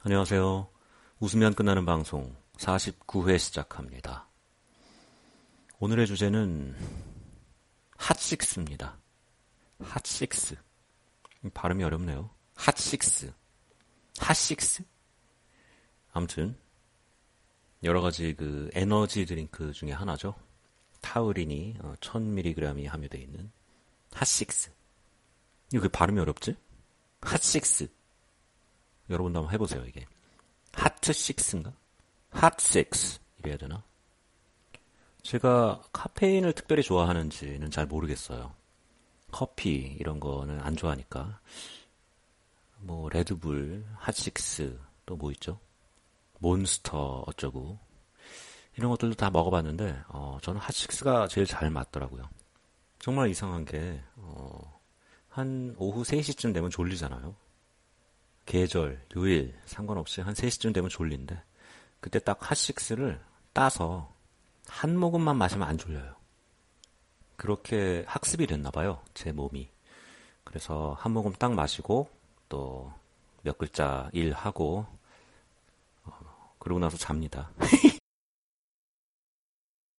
안녕하세요. 웃으면 끝나는 방송 49회 시작합니다. 오늘의 주제는 핫식스입니다. 핫식스. 발음이 어렵네요. 핫식스. 핫식스? 아무튼 여러 가지 그 에너지 드링크 중에 하나죠. 타우린이 1000mg이 어, 함유되어 있는 핫식스. 이거 왜 발음이 어렵지? 핫식스. 여러분도 한번 해보세요, 이게. 하트 식스인가? 핫 식스. 이래야 되나? 제가 카페인을 특별히 좋아하는지는 잘 모르겠어요. 커피, 이런 거는 안 좋아하니까. 뭐, 레드불, 핫식스, 또 뭐 있죠? 몬스터, 어쩌고. 이런 것들도 다 먹어봤는데, 어, 저는 핫식스가 제일 잘 맞더라고요. 정말 이상한 게, 어, 한 오후 3시쯤 되면 졸리잖아요. 계절, 요일 상관없이 한 3시쯤 되면 졸린데 그때 딱 핫식스를 따서 한 모금만 마시면 안 졸려요. 그렇게 학습이 됐나 봐요. 제 몸이. 그래서 한 모금 딱 마시고 또 몇 글자 일하고 어, 그러고 나서 잡니다.